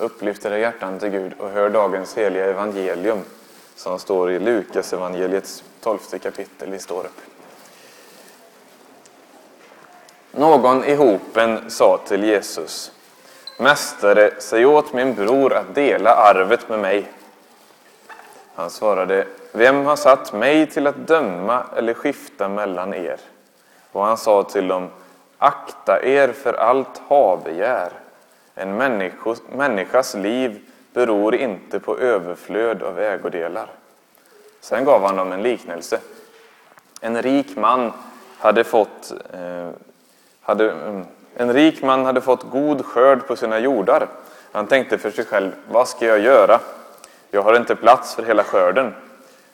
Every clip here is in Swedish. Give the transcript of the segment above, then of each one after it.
Upplyft era hjärtan till Gud och hör dagens heliga evangelium som står i Lukas evangeliets tolfte kapitel i Storup. Någon i hopen sa till Jesus Mästare, säg åt min bror att dela arvet med mig. Han svarade Vem har satt mig till att döma eller skifta mellan er? Och han sa till dem Akta er för allt havbegär. En människas liv beror inte på överflöd av ägodelar. Sen gav han dem en liknelse. En rik man hade fått, eh, hade, mm, en rik man hade fått god skörd på sina jordar. Han tänkte för sig själv, vad ska jag göra? Jag har inte plats för hela skörden.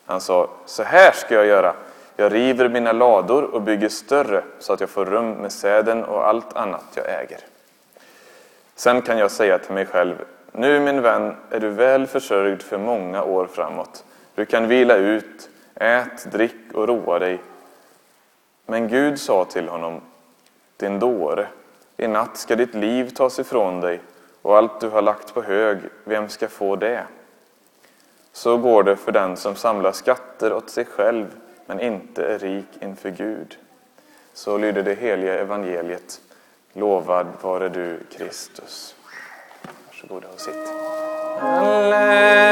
Han sa, så här ska jag göra. Jag river mina lador och bygger större så att jag får rum med säden och allt annat jag äger. Sen kan jag säga till mig själv, nu min vän är du väl försörjd för många år framåt. Du kan vila ut, ät, drick och roa dig. Men Gud sa till honom, din dåre, i natt ska ditt liv tas ifrån dig och allt du har lagt på hög, vem ska få det? Så går det för den som samlar skatter åt sig själv men inte är rik inför Gud. Så lyder det heliga evangeliet. Lovad vare du, Kristus. Varsågoda och sitt. Halleluja,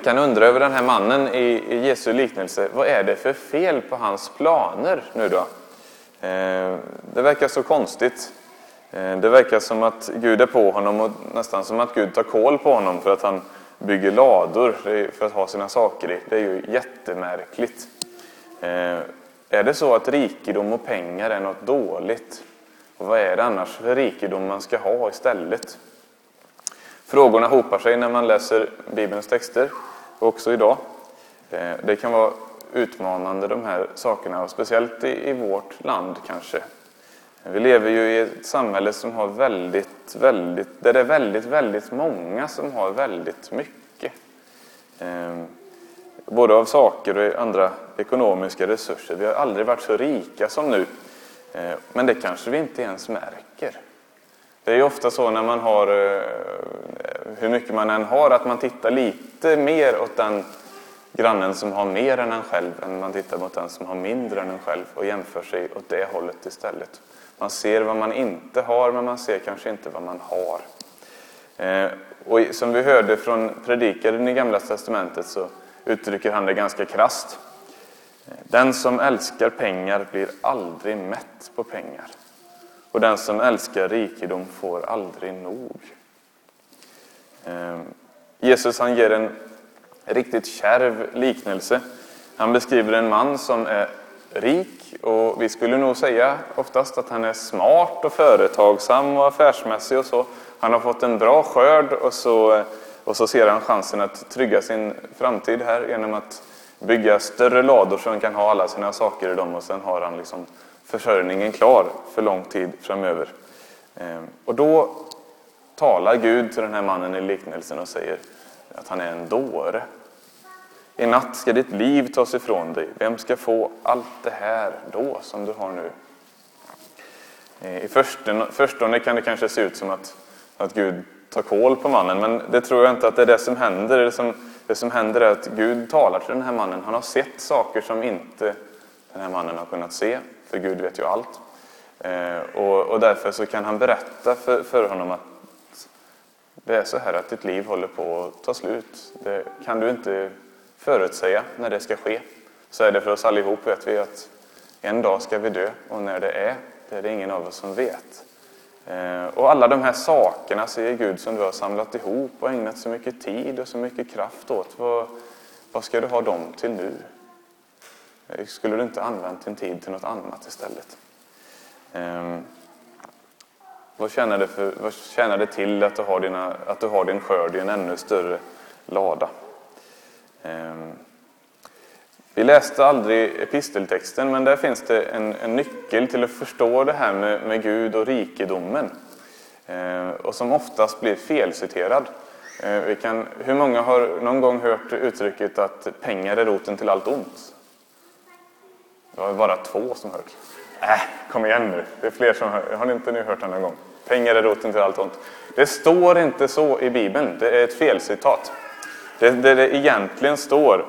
Man kan undra över den här mannen i, i Jesu liknelse. Vad är det för fel på hans planer nu då? Eh, det verkar så konstigt. Eh, det verkar som att Gud är på honom och nästan som att Gud tar koll på honom för att han bygger lador för att ha sina saker i. Det är ju jättemärkligt. Eh, är det så att rikedom och pengar är något dåligt? Och vad är det annars för rikedom man ska ha istället? Frågorna hopar sig när man läser Bibelns texter, också idag. Eh, det kan vara utmanande de här sakerna, och speciellt i, vårt land kanske. Vi lever ju i ett samhälle som har väldigt, väldigt, där det är väldigt, väldigt många som har väldigt mycket. Eh, både av saker och andra ekonomiska resurser. Vi har aldrig varit så rika som nu. Eh, men det kanske vi inte ens märker. Det är ju ofta så när man har, eh, hur mycket man än har, att man tittar lite mer åt den grannen som har mer än en själv än man tittar mot den som har mindre än en själv och jämför sig åt det hållet istället. Man ser vad man inte har, men man ser kanske inte vad man har. Eh, och som vi hörde från predikaren i Gamla testamentet så uttrycker han det ganska krast. Eh, den som älskar pengar blir aldrig mätt på pengar. Och den som älskar rikedom får aldrig nog. Ehm, Jesus han ger en riktigt kärv liknelse. Han beskriver en man som är rik och vi skulle nog säga oftast att han är smart och företagsam och affärsmässig och så. Han har fått en bra skörd och så, och så ser han chansen att trygga sin framtid här genom att bygga större lador så han kan ha alla sina saker i dem och sen har han liksom försörjningen klar för lång tid framöver. Ehm, och då talar Gud till den här mannen i liknelsen och säger att han är en dåre. I natt ska ditt liv tas ifrån dig. Vem ska få allt det här då som du har nu? Ehm, I förstone, förstone kan det kanske se ut som att, att Gud tar koll på mannen, men det tror jag inte att det är det som händer. Det som, det som händer är att Gud talar till den här mannen. Han har sett saker som inte den här mannen har kunnat se, för Gud vet ju allt. Eh, och, och därför så kan han berätta för, för honom att det är så här att ditt liv håller på att ta slut. Det kan du inte förutsäga när det ska ske. Så är det för oss allihop vet vi att en dag ska vi dö och när det är, det är det ingen av oss som vet. Eh, och alla de här sakerna, säger Gud, som du har samlat ihop och ägnat så mycket tid och så mycket kraft åt, vad, vad ska du ha dem till nu? Eh, skulle du inte använt din tid till något annat istället? Ehm, vad tjänar det, för, vad tjänar det till att du, har dina, att du har din skörd i en ännu större lada? Ehm, vi läste aldrig episteltexten, men där finns det en, en nyckel till att förstå det här med, med Gud och rikedomen. Ehm, och som oftast blir felciterad. Ehm, vi kan, hur många har någon gång hört uttrycket att pengar är roten till allt ont? Det var bara två som hört. Äh, kom igen nu. Det är fler som hör. Har ni inte nu hört den någon gång? Pengar är roten till allt ont. Det står inte så i Bibeln. Det är ett felcitat. Det, det, det egentligen står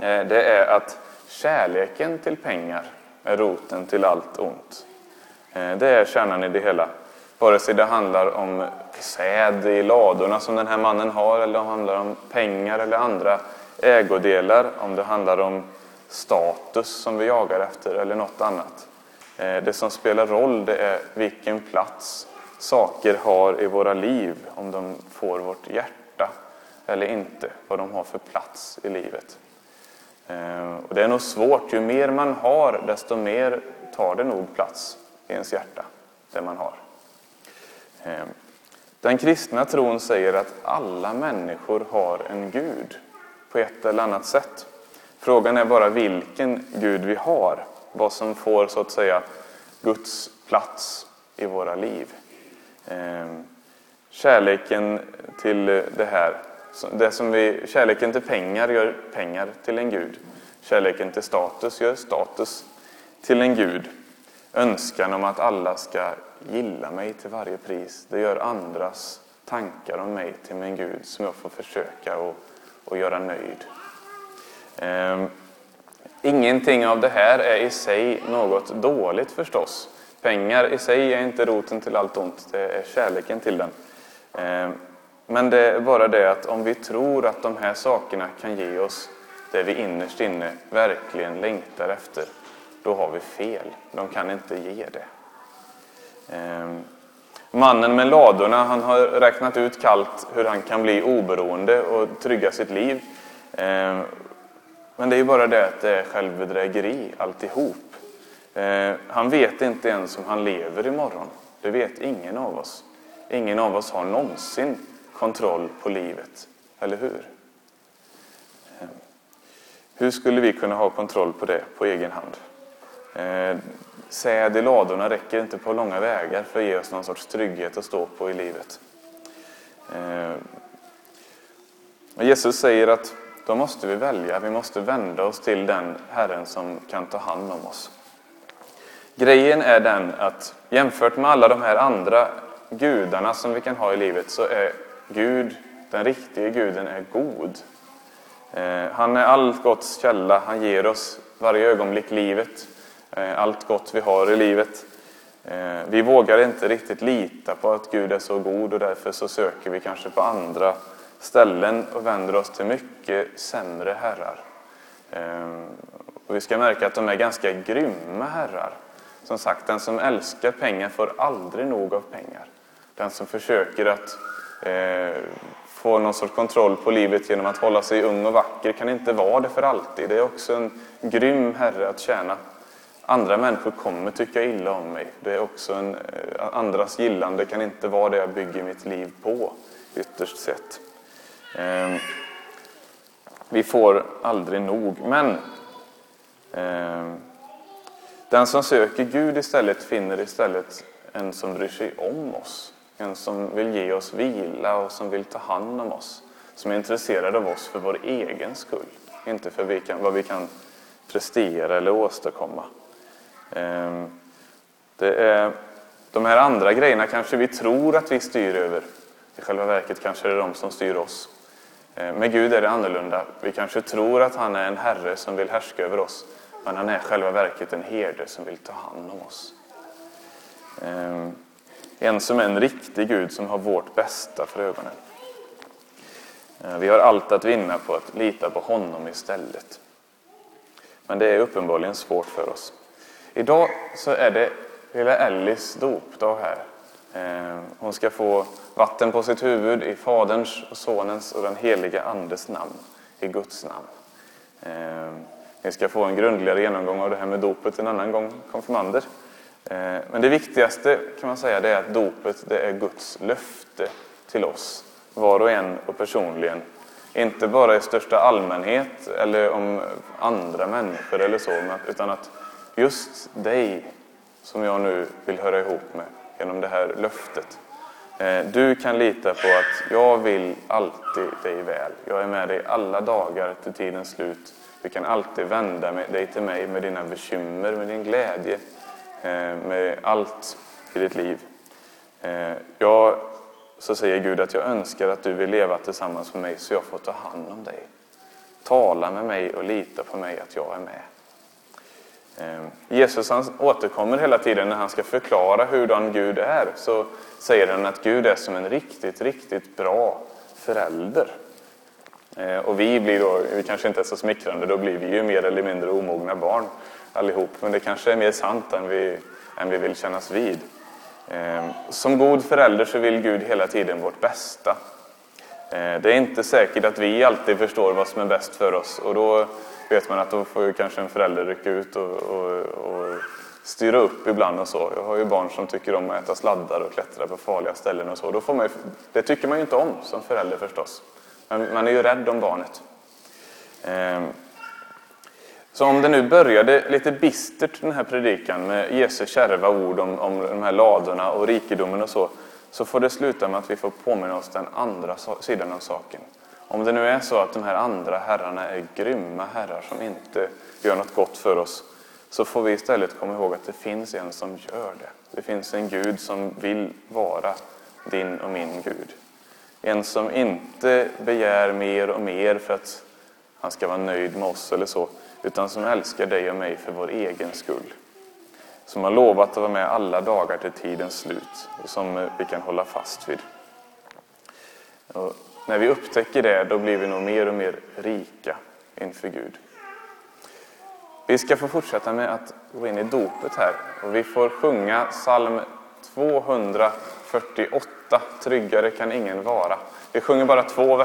eh, det är att kärleken till pengar är roten till allt ont. Eh, det är kärnan i det hela. Vare sig det handlar om säd i ladorna som den här mannen har eller om det handlar om pengar eller andra ägodelar, om det handlar om status som vi jagar efter eller något annat. Eh, det som spelar roll det är vilken plats saker har i våra liv, om de får vårt hjärta eller inte, vad de har för plats i livet. Eh, och det är nog svårt, ju mer man har desto mer tar det nog plats i ens hjärta, det man har. Eh, den kristna tron säger att alla människor har en Gud på ett eller annat sätt. Frågan är bara vilken Gud vi har, vad som får så att säga Guds plats i våra liv. Ehm, kärleken till det här, det som vi, kärleken till pengar gör pengar till en Gud. Kärleken till status gör status till en Gud. Önskan om att alla ska gilla mig till varje pris, det gör andras tankar om mig till min Gud som jag får försöka att göra nöjd. Ehm, ingenting av det här är i sig något dåligt förstås. Pengar i sig är inte roten till allt ont, det är kärleken till den. Ehm, men det är bara det att om vi tror att de här sakerna kan ge oss det vi innerst inne verkligen längtar efter, då har vi fel. De kan inte ge det. Ehm, mannen med ladorna, han har räknat ut kallt hur han kan bli oberoende och trygga sitt liv. Men det är ju bara det att det är självbedrägeri alltihop. Eh, han vet inte ens om han lever imorgon. Det vet ingen av oss. Ingen av oss har någonsin kontroll på livet, eller hur? Eh, hur skulle vi kunna ha kontroll på det på egen hand? Eh, säd i ladorna räcker inte på långa vägar för att ge oss någon sorts trygghet att stå på i livet. Eh, Jesus säger att då måste vi välja. Vi måste vända oss till den Herren som kan ta hand om oss. Grejen är den att jämfört med alla de här andra gudarna som vi kan ha i livet så är Gud, den riktiga guden, är god. Eh, han är allt gotts källa. Han ger oss varje ögonblick livet, eh, allt gott vi har i livet. Eh, vi vågar inte riktigt lita på att Gud är så god och därför så söker vi kanske på andra ställen och vänder oss till mycket sämre herrar. Ehm, och vi ska märka att de är ganska grymma herrar. Som sagt, den som älskar pengar får aldrig nog av pengar. Den som försöker att eh, få någon sorts kontroll på livet genom att hålla sig ung och vacker kan inte vara det för alltid. Det är också en grym herre att tjäna. Andra människor kommer tycka illa om mig. Det är också en, eh, andras gillande kan inte vara det jag bygger mitt liv på, ytterst sett. Ehm, vi får aldrig nog. Men ehm, den som söker Gud istället finner istället en som bryr sig om oss. En som vill ge oss vila och som vill ta hand om oss. Som är intresserad av oss för vår egen skull. Inte för vad vi kan prestera eller åstadkomma. Ehm, det är, de här andra grejerna kanske vi tror att vi styr över. I själva verket kanske det är de som styr oss. Eh, med Gud är det annorlunda. Vi kanske tror att han är en herre som vill härska över oss, men han är själva verket en herde som vill ta hand om oss. Eh, en som är en riktig Gud som har vårt bästa för ögonen. Eh, vi har allt att vinna på att lita på honom istället. Men det är uppenbarligen svårt för oss. Idag så är det lilla Ellis dopdag här. Eh, hon ska få vatten på sitt huvud i Faderns, och Sonens och den heliga Andes namn, i Guds namn. Eh, ni ska få en grundligare genomgång av det här med dopet en annan gång, konfirmander. Eh, men det viktigaste kan man säga det är att dopet det är Guds löfte till oss, var och en och personligen, Inte bara i största allmänhet eller om andra människor eller så, utan att just dig som jag nu vill höra ihop med genom det här löftet. Eh, du kan lita på att jag vill alltid dig väl. Jag är med dig alla dagar till tidens slut. Du kan alltid vända dig till mig med dina bekymmer, med din glädje, eh, med allt i ditt liv. Eh, jag, så säger Gud att jag önskar att du vill leva tillsammans med mig så jag får ta hand om dig. Tala med mig och lita på mig att jag är med. Eh, Jesus han återkommer hela tiden när han ska förklara hurdan Gud är. Så säger han att Gud är som en riktigt, riktigt bra förälder. Eh, och vi blir då, vi kanske inte är så smickrande, då blir vi ju mer eller mindre omogna barn allihop. Men det kanske är mer sant än vi, än vi vill kännas vid. Eh, som god förälder så vill Gud hela tiden vårt bästa. Det är inte säkert att vi alltid förstår vad som är bäst för oss och då vet man att då får kanske en förälder rycka ut och, och, och styra upp ibland och så. Jag har ju barn som tycker om att äta sladdar och klättra på farliga ställen och så. Då får man ju, det tycker man ju inte om som förälder förstås. Men man är ju rädd om barnet. Ehm, så om det nu började lite bistert den här predikan med Jesu kärva ord om, om de här ladorna och rikedomen och så, så får det sluta med att vi får påminna oss den andra sidan av saken. Om det nu är så att de här andra herrarna är grymma herrar som inte gör något gott för oss, så får vi istället komma ihåg att det finns en som gör det. Det finns en Gud som vill vara din och min Gud. En som inte begär mer och mer för att han ska vara nöjd med oss eller så, utan som älskar dig och mig för vår egen skull. Som har lovat att vara med alla dagar till tidens slut och som vi kan hålla fast vid. Och när vi upptäcker det, då blir vi nog mer och mer rika inför Gud. Vi ska få fortsätta med att gå in i dopet här och vi får sjunga psalm 248, Tryggare kan ingen vara. Vi sjunger bara två verser